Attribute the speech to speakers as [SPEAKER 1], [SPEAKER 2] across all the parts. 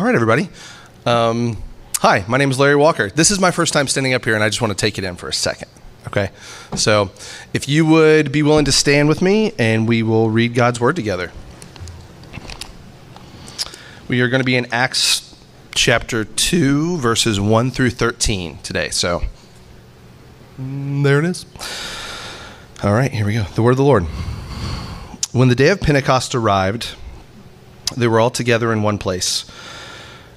[SPEAKER 1] All right, everybody. Um, hi, my name is Larry Walker. This is my first time standing up here, and I just want to take it in for a second. Okay? So, if you would be willing to stand with me, and we will read God's Word together. We are going to be in Acts chapter 2, verses 1 through 13 today. So, there it is. All right, here we go. The Word of the Lord. When the day of Pentecost arrived, they were all together in one place.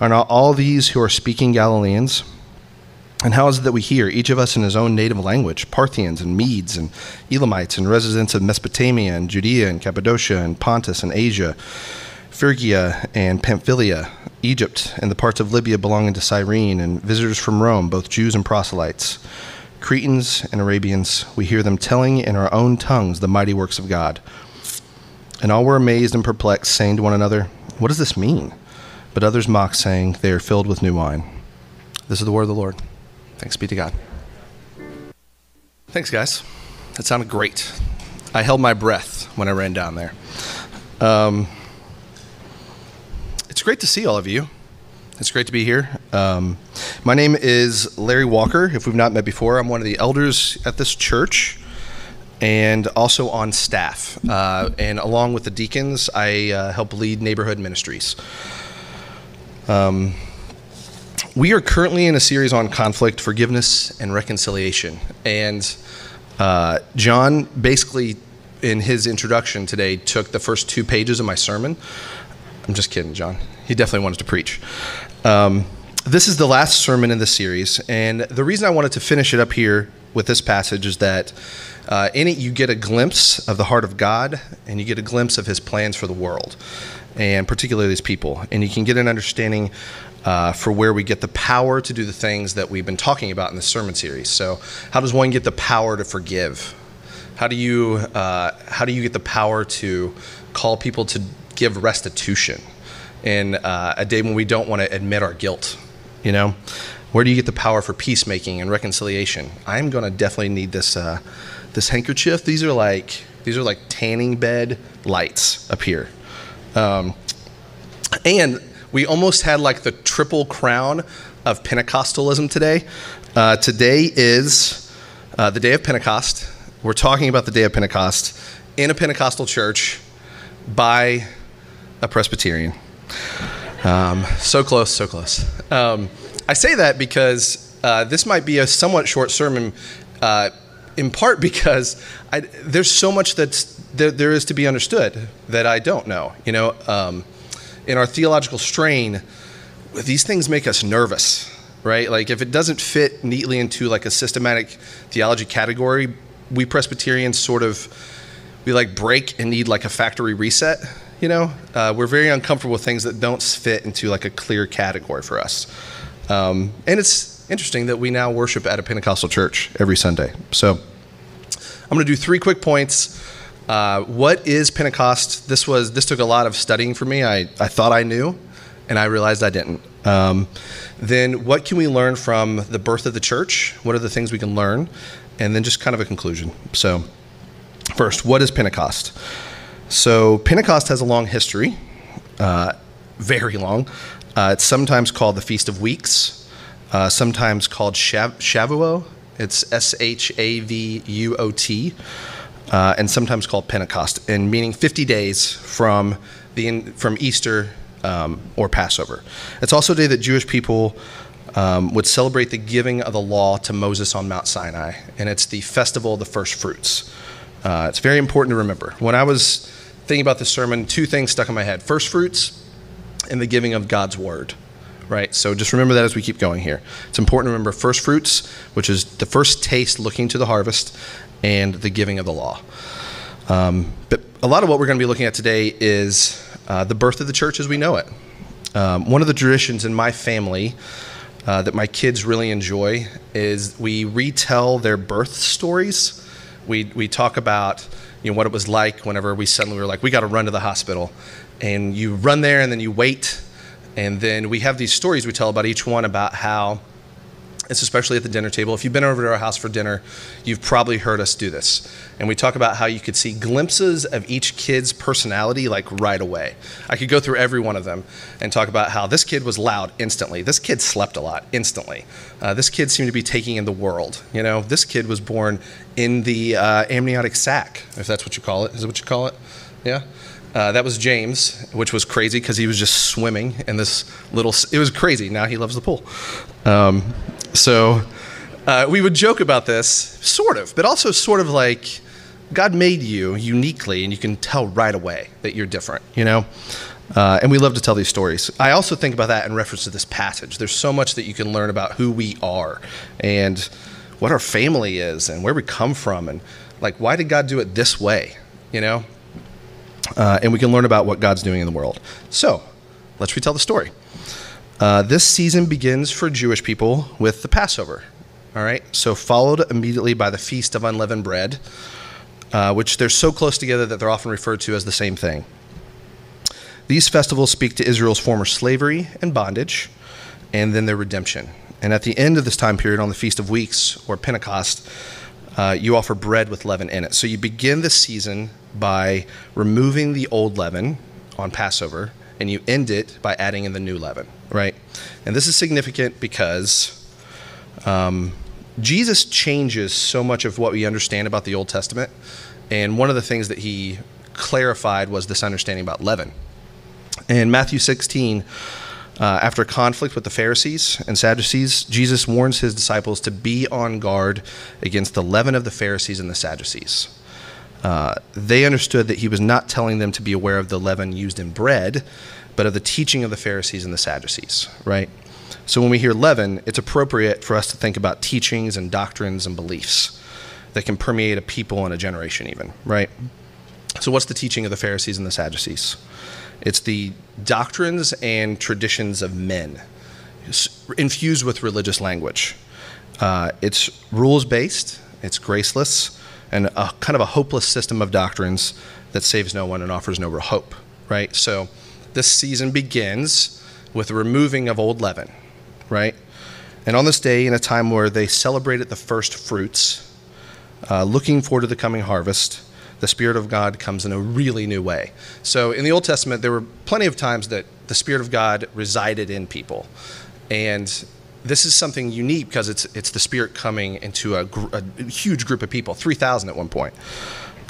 [SPEAKER 1] Are not all these who are speaking Galileans? And how is it that we hear, each of us in his own native language, Parthians and Medes and Elamites and residents of Mesopotamia and Judea and Cappadocia and Pontus and Asia, Phrygia and Pamphylia, Egypt and the parts of Libya belonging to Cyrene, and visitors from Rome, both Jews and proselytes, Cretans and Arabians, we hear them telling in our own tongues the mighty works of God. And all were amazed and perplexed, saying to one another, What does this mean? But others mocked, saying, They are filled with new wine. This is the word of the Lord. Thanks be to God. Thanks, guys. That sounded great. I held my breath when I ran down there. Um, it's great to see all of you. It's great to be here. Um, my name is Larry Walker. If we've not met before, I'm one of the elders at this church and also on staff. Uh, and along with the deacons, I uh, help lead neighborhood ministries. Um, we are currently in a series on conflict, forgiveness, and reconciliation. And uh, John basically, in his introduction today, took the first two pages of my sermon. I'm just kidding, John. He definitely wanted to preach. Um, this is the last sermon in the series, and the reason I wanted to finish it up here with this passage is that uh, in it you get a glimpse of the heart of God, and you get a glimpse of His plans for the world, and particularly these people, and you can get an understanding uh, for where we get the power to do the things that we've been talking about in the sermon series. So, how does one get the power to forgive? How do you uh, how do you get the power to call people to give restitution in uh, a day when we don't want to admit our guilt? You know, where do you get the power for peacemaking and reconciliation? I'm to definitely need this uh, this handkerchief. These are like these are like tanning bed lights up here, um, and we almost had like the triple crown of Pentecostalism today. Uh, today is uh, the day of Pentecost. We're talking about the day of Pentecost in a Pentecostal church by a Presbyterian. Um, so close, so close. Um, I say that because uh, this might be a somewhat short sermon, uh, in part because I, there's so much that's, that there is to be understood that I don't know. You know, um, in our theological strain, these things make us nervous, right? Like if it doesn't fit neatly into like a systematic theology category, we Presbyterians sort of we like break and need like a factory reset you know uh, we're very uncomfortable with things that don't fit into like a clear category for us um, and it's interesting that we now worship at a pentecostal church every sunday so i'm going to do three quick points uh, what is pentecost? This was this took a lot of studying for me. I, I thought i knew and i realized i didn't. Um, then what can we learn from the birth of the church? What are the things we can learn? And then just kind of a conclusion. So first what is pentecost? So, Pentecost has a long history, uh, very long. Uh, it's sometimes called the Feast of Weeks, uh, sometimes called Shav- Shavuot. It's S H A V U O T, uh, and sometimes called Pentecost, and meaning 50 days from the from Easter um, or Passover. It's also a day that Jewish people um, would celebrate the giving of the law to Moses on Mount Sinai, and it's the festival of the first fruits. Uh, it's very important to remember. When I was thinking about this sermon, two things stuck in my head first fruits and the giving of God's word. Right? So just remember that as we keep going here. It's important to remember first fruits, which is the first taste looking to the harvest, and the giving of the law. Um, but a lot of what we're going to be looking at today is uh, the birth of the church as we know it. Um, one of the traditions in my family uh, that my kids really enjoy is we retell their birth stories. We, we talk about you know, what it was like whenever we suddenly were like, we got to run to the hospital. And you run there and then you wait. And then we have these stories we tell about each one about how it's especially at the dinner table. If you've been over to our house for dinner, you've probably heard us do this. And we talk about how you could see glimpses of each kid's personality like right away. I could go through every one of them and talk about how this kid was loud instantly. This kid slept a lot instantly. Uh, this kid seemed to be taking in the world. You know, this kid was born in the uh, amniotic sac, if that's what you call it. Is it what you call it? Yeah. Uh, that was James, which was crazy because he was just swimming in this little. It was crazy. Now he loves the pool. Um, so uh, we would joke about this, sort of, but also sort of like God made you uniquely, and you can tell right away that you're different, you know? Uh, and we love to tell these stories. I also think about that in reference to this passage. There's so much that you can learn about who we are and what our family is and where we come from and like why did God do it this way, you know? Uh, and we can learn about what God's doing in the world. So let's retell the story. Uh, this season begins for Jewish people with the Passover. All right, so followed immediately by the Feast of Unleavened Bread, uh, which they're so close together that they're often referred to as the same thing. These festivals speak to Israel's former slavery and bondage, and then their redemption. And at the end of this time period, on the Feast of Weeks or Pentecost, uh, you offer bread with leaven in it. So you begin the season by removing the old leaven on Passover and you end it by adding in the new leaven, right? And this is significant because um, Jesus changes so much of what we understand about the Old Testament. And one of the things that he clarified was this understanding about leaven. In Matthew 16, uh, after conflict with the Pharisees and Sadducees, Jesus warns his disciples to be on guard against the leaven of the Pharisees and the Sadducees. Uh, they understood that he was not telling them to be aware of the leaven used in bread, but of the teaching of the Pharisees and the Sadducees, right? So when we hear leaven, it's appropriate for us to think about teachings and doctrines and beliefs that can permeate a people and a generation, even, right? So, what's the teaching of the Pharisees and the Sadducees? It's the doctrines and traditions of men infused with religious language. Uh, it's rules based, it's graceless, and a kind of a hopeless system of doctrines that saves no one and offers no real hope, right? So this season begins with the removing of old leaven, right? And on this day, in a time where they celebrated the first fruits, uh, looking forward to the coming harvest, the Spirit of God comes in a really new way. So in the Old Testament, there were plenty of times that the Spirit of God resided in people. And this is something unique because it's it's the Spirit coming into a, gr- a huge group of people, three thousand at one point.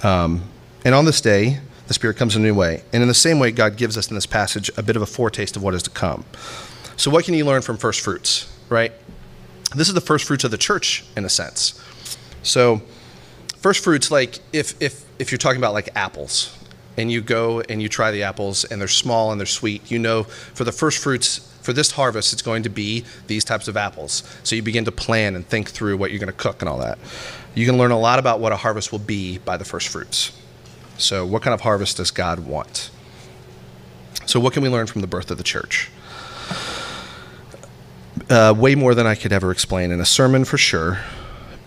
[SPEAKER 1] Um, and on this day, the Spirit comes in a new way. And in the same way, God gives us in this passage a bit of a foretaste of what is to come. So, what can you learn from first fruits, right? This is the first fruits of the church, in a sense. So, first fruits, like if if if you're talking about like apples, and you go and you try the apples, and they're small and they're sweet, you know, for the first fruits for this harvest, it's going to be these types of apples. So you begin to plan and think through what you're going to cook and all that. You can learn a lot about what a harvest will be by the first fruits. So, what kind of harvest does God want? So, what can we learn from the birth of the church? Uh, way more than I could ever explain in a sermon for sure.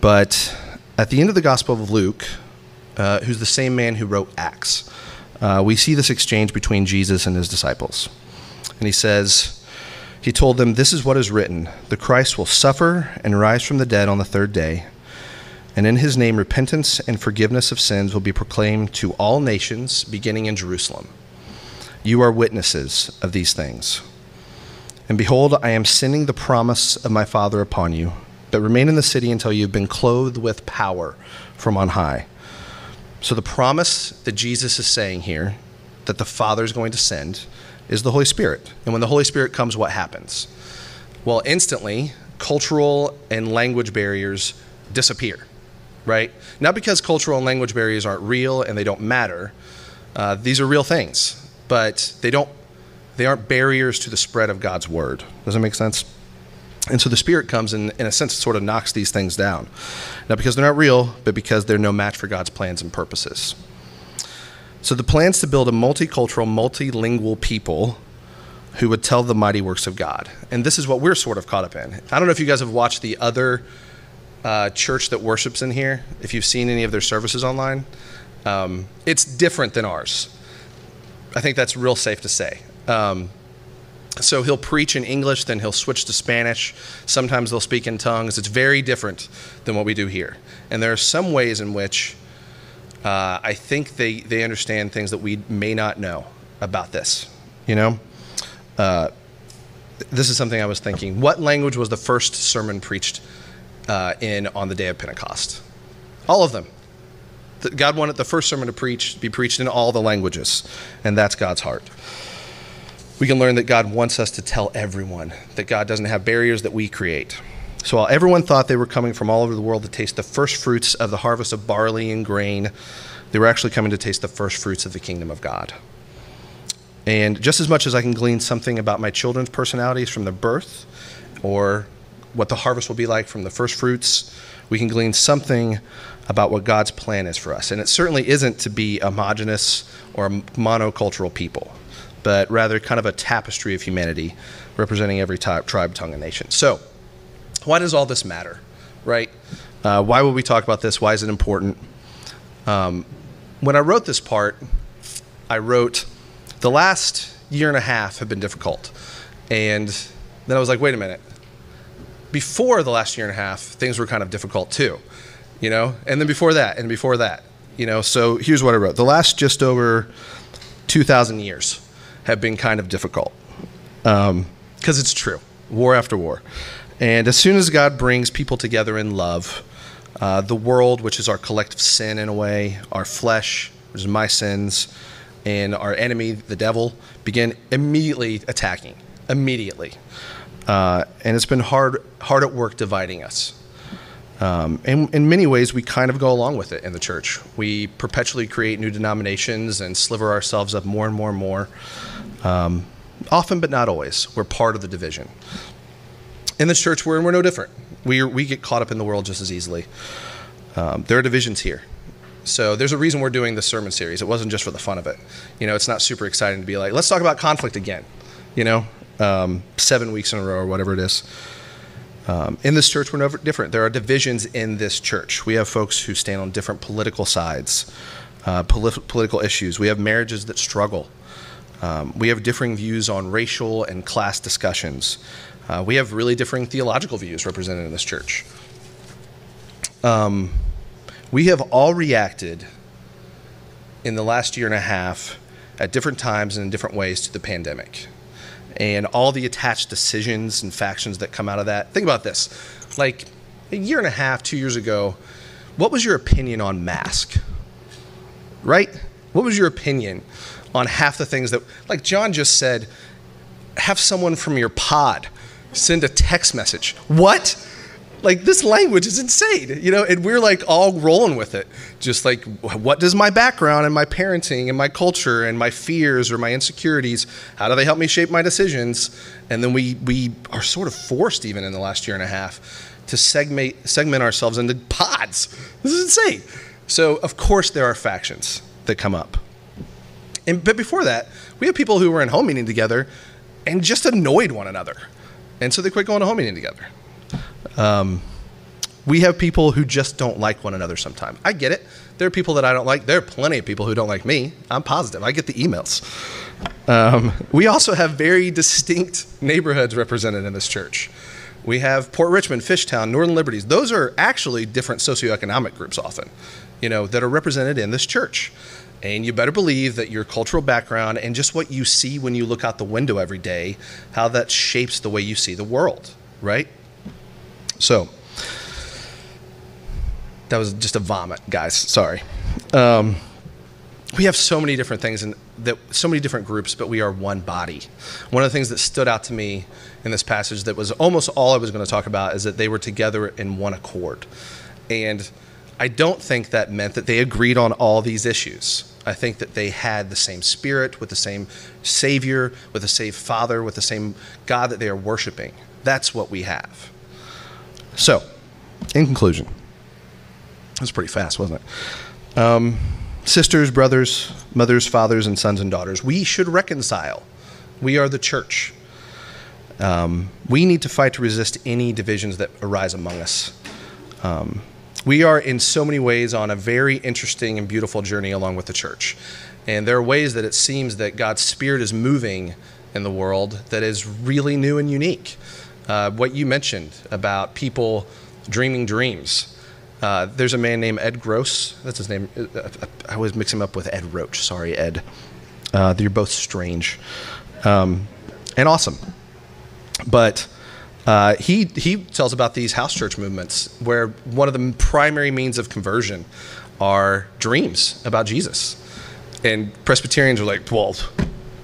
[SPEAKER 1] But at the end of the Gospel of Luke, uh, who's the same man who wrote Acts, uh, we see this exchange between Jesus and his disciples. And he says, he told them, This is what is written the Christ will suffer and rise from the dead on the third day. And in his name, repentance and forgiveness of sins will be proclaimed to all nations, beginning in Jerusalem. You are witnesses of these things. And behold, I am sending the promise of my Father upon you, but remain in the city until you have been clothed with power from on high. So, the promise that Jesus is saying here, that the Father is going to send, is the Holy Spirit. And when the Holy Spirit comes, what happens? Well, instantly, cultural and language barriers disappear, right? Not because cultural and language barriers aren't real and they don't matter. Uh, these are real things, but they don't. They aren't barriers to the spread of God's word. Does that make sense? And so the Spirit comes and, in a sense, sort of knocks these things down. Not because they're not real, but because they're no match for God's plans and purposes. So the plans to build a multicultural, multilingual people who would tell the mighty works of God. And this is what we're sort of caught up in. I don't know if you guys have watched the other uh, church that worships in here, if you've seen any of their services online. Um, it's different than ours. I think that's real safe to say. Um, so he'll preach in English, then he'll switch to Spanish. Sometimes they'll speak in tongues. It's very different than what we do here. And there are some ways in which uh, I think they, they understand things that we may not know about this. You know? Uh, this is something I was thinking. What language was the first sermon preached uh, in on the day of Pentecost? All of them. God wanted the first sermon to preach be preached in all the languages, and that's God's heart. We can learn that God wants us to tell everyone that God doesn't have barriers that we create. So while everyone thought they were coming from all over the world to taste the first fruits of the harvest of barley and grain, they were actually coming to taste the first fruits of the kingdom of God. And just as much as I can glean something about my children's personalities from their birth or what the harvest will be like from the first fruits, we can glean something about what God's plan is for us. And it certainly isn't to be homogenous or monocultural people, but rather kind of a tapestry of humanity representing every type, tribe, tongue, and nation. So, why does all this matter, right? Uh, why would we talk about this? Why is it important? Um, when I wrote this part, I wrote, the last year and a half have been difficult. And then I was like, wait a minute. Before the last year and a half, things were kind of difficult too you know, and then before that, and before that, you know. So here's what I wrote: the last just over two thousand years have been kind of difficult, because um, it's true, war after war, and as soon as God brings people together in love, uh, the world, which is our collective sin in a way, our flesh, which is my sins, and our enemy, the devil, begin immediately attacking, immediately. Uh, and it's been hard, hard at work dividing us. Um, and in many ways, we kind of go along with it in the church. We perpetually create new denominations and sliver ourselves up more and more and more. Um, often, but not always, we're part of the division. In this church, we're, we're no different. We, we get caught up in the world just as easily. Um, there are divisions here. So there's a reason we're doing this sermon series. It wasn't just for the fun of it. You know, it's not super exciting to be like, let's talk about conflict again. You know, um, seven weeks in a row or whatever it is. Um, in this church, we're no different. There are divisions in this church. We have folks who stand on different political sides, uh, polit- political issues. We have marriages that struggle. Um, we have differing views on racial and class discussions. Uh, we have really differing theological views represented in this church. Um, we have all reacted in the last year and a half at different times and in different ways to the pandemic and all the attached decisions and factions that come out of that. Think about this. Like a year and a half, two years ago, what was your opinion on mask? Right? What was your opinion on half the things that, like John just said, have someone from your pod send a text message? What? Like this language is insane you know and we're like all rolling with it. Just like what does my background and my parenting and my culture and my fears or my insecurities how do they help me shape my decisions? And then we we are sort of forced even in the last year and a half to segment segment ourselves into pods. This is insane. So of course there are factions that come up. And but before that we have people who were in home meeting together and just annoyed one another. And so they quit going to home meeting together um, we have people who just don't like one another sometimes. I get it. There are people that I don't like. There are plenty of people who don't like me. I'm positive. I get the emails. Um, we also have very distinct neighborhoods represented in this church. We have Port Richmond, Fishtown, Northern Liberties. Those are actually different socioeconomic groups often, you know, that are represented in this church. And you better believe that your cultural background and just what you see when you look out the window every day, how that shapes the way you see the world, right? So that was just a vomit, guys. Sorry. Um, we have so many different things and that so many different groups, but we are one body. One of the things that stood out to me in this passage that was almost all I was going to talk about is that they were together in one accord. And I don't think that meant that they agreed on all these issues. I think that they had the same spirit, with the same Savior, with the same Father, with the same God that they are worshiping. That's what we have. So, in conclusion, that was pretty fast, wasn't it? Um, sisters, brothers, mothers, fathers, and sons and daughters, we should reconcile We are the church. Um, we need to fight to resist any divisions that arise among us. Um, we are, in so many ways, on a very interesting and beautiful journey along with the church. And there are ways that it seems that God's Spirit is moving in the world that is really new and unique. Uh, what you mentioned about people dreaming dreams. Uh, there's a man named Ed Gross. That's his name. Uh, I always mix him up with Ed Roach. Sorry, Ed. Uh, you're both strange um, and awesome. But uh, he, he tells about these house church movements where one of the primary means of conversion are dreams about Jesus. And Presbyterians are like, well,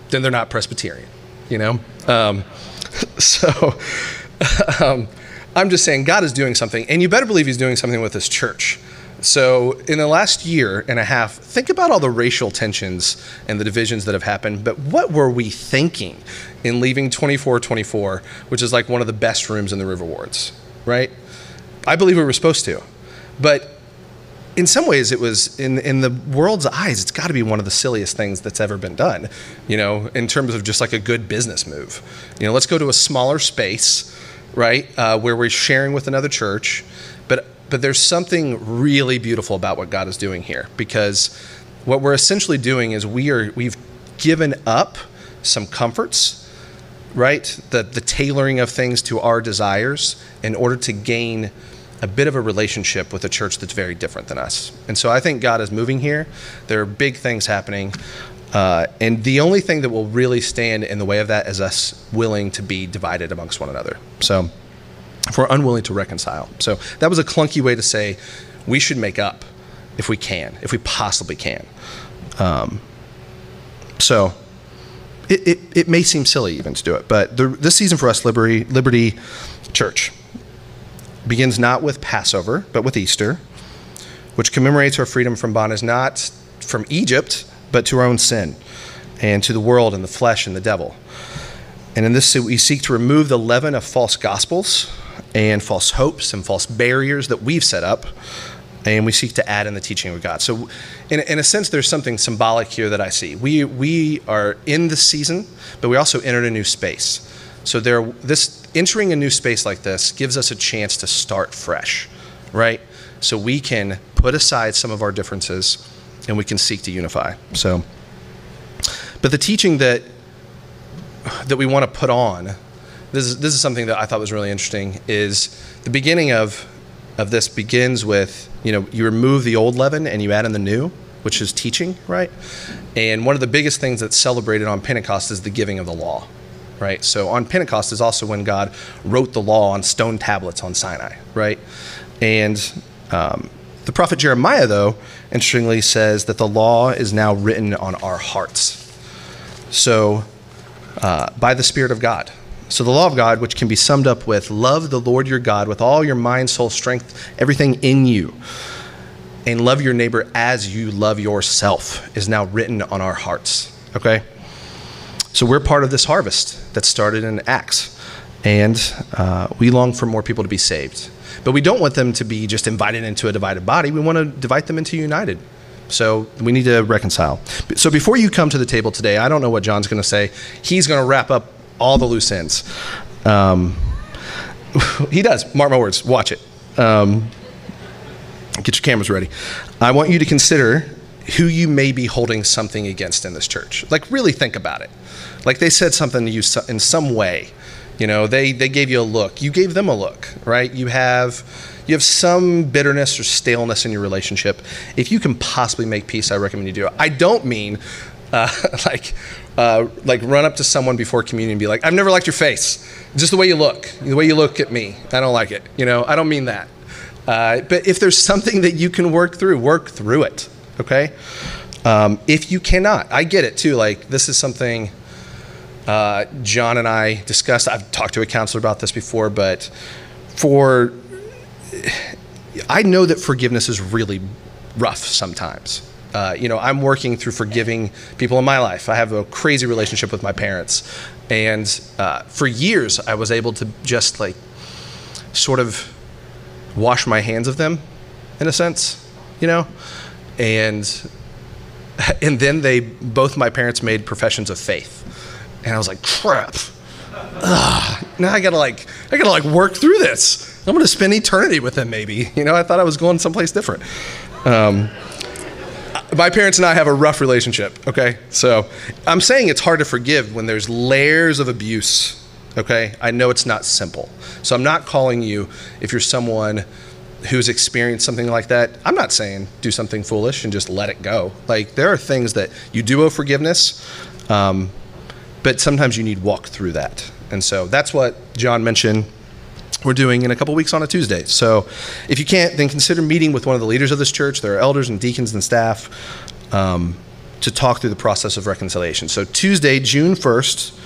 [SPEAKER 1] then they're not Presbyterian, you know? Um, so um, I'm just saying God is doing something, and you better believe He's doing something with this church. So, in the last year and a half, think about all the racial tensions and the divisions that have happened. But what were we thinking in leaving 2424, which is like one of the best rooms in the River Wards, right? I believe we were supposed to. But in some ways, it was in, in the world's eyes, it's got to be one of the silliest things that's ever been done, you know, in terms of just like a good business move. You know, let's go to a smaller space, right, uh, where we're sharing with another church but but there's something really beautiful about what God is doing here because what we're essentially doing is we are we've given up some comforts, right? The the tailoring of things to our desires in order to gain a bit of a relationship with a church that's very different than us. And so I think God is moving here. There are big things happening. Uh, and the only thing that will really stand in the way of that is us willing to be divided amongst one another. So if we're unwilling to reconcile. So that was a clunky way to say we should make up if we can, if we possibly can. Um, so it, it, it, may seem silly even to do it, but the, this season for us, Liberty, Liberty Church, begins not with Passover, but with Easter, which commemorates our freedom from bondage not from Egypt, but to our own sin and to the world and the flesh and the devil. And in this, we seek to remove the leaven of false gospels and false hopes and false barriers that we've set up. And we seek to add in the teaching of God. So, in, in a sense, there's something symbolic here that I see. We, we are in the season, but we also entered a new space. So, there, this entering a new space like this gives us a chance to start fresh, right? So we can put aside some of our differences and we can seek to unify. So, but the teaching that that we want to put on this is, this is something that I thought was really interesting is the beginning of of this begins with you know you remove the old leaven and you add in the new which is teaching right and one of the biggest things that's celebrated on pentecost is the giving of the law right so on pentecost is also when god wrote the law on stone tablets on sinai right and um, the prophet jeremiah though interestingly says that the law is now written on our hearts so uh, by the spirit of god so, the law of God, which can be summed up with love the Lord your God with all your mind, soul, strength, everything in you, and love your neighbor as you love yourself, is now written on our hearts. Okay? So, we're part of this harvest that started in Acts, and uh, we long for more people to be saved. But we don't want them to be just invited into a divided body, we want to divide them into united. So we need to reconcile. So before you come to the table today, I don't know what John's going to say. He's going to wrap up all the loose ends. Um, he does. Mark my words. Watch it. Um, get your cameras ready. I want you to consider who you may be holding something against in this church. Like, really think about it. Like, they said something to you in some way. You know, they, they gave you a look. You gave them a look, right? You have you have some bitterness or staleness in your relationship. If you can possibly make peace, I recommend you do it. I don't mean uh, like uh, like run up to someone before communion and be like, I've never liked your face. Just the way you look, the way you look at me. I don't like it. You know, I don't mean that. Uh, but if there's something that you can work through, work through it. Okay. Um, if you cannot, I get it too. Like this is something uh, John and I discussed. I've talked to a counselor about this before, but for I know that forgiveness is really rough sometimes. Uh, you know, I'm working through forgiving people in my life. I have a crazy relationship with my parents, and uh, for years I was able to just like sort of wash my hands of them, in a sense, you know, and and then they both my parents made professions of faith, And I was like, crap. Ugh, now I gotta like, I gotta like work through this. I'm gonna spend eternity with him, maybe. You know, I thought I was going someplace different. Um, my parents and I have a rough relationship, okay? So I'm saying it's hard to forgive when there's layers of abuse, okay? I know it's not simple. So I'm not calling you, if you're someone who's experienced something like that, I'm not saying do something foolish and just let it go. Like there are things that you do owe forgiveness, um, but sometimes you need walk through that. And so that's what John mentioned we're doing in a couple weeks on a Tuesday. So if you can't, then consider meeting with one of the leaders of this church. There are elders and deacons and staff um, to talk through the process of reconciliation. So Tuesday, June 1st,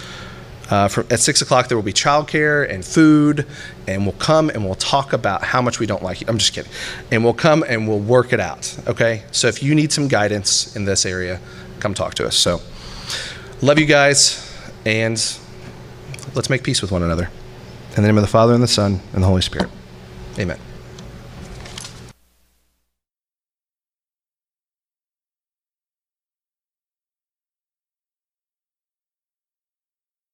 [SPEAKER 1] uh, from, at 6 o'clock, there will be childcare and food, and we'll come and we'll talk about how much we don't like you. I'm just kidding. And we'll come and we'll work it out, okay? So if you need some guidance in this area, come talk to us. So love you guys, and let's make peace with one another. In the name of the Father, and the Son, and the Holy Spirit. Amen.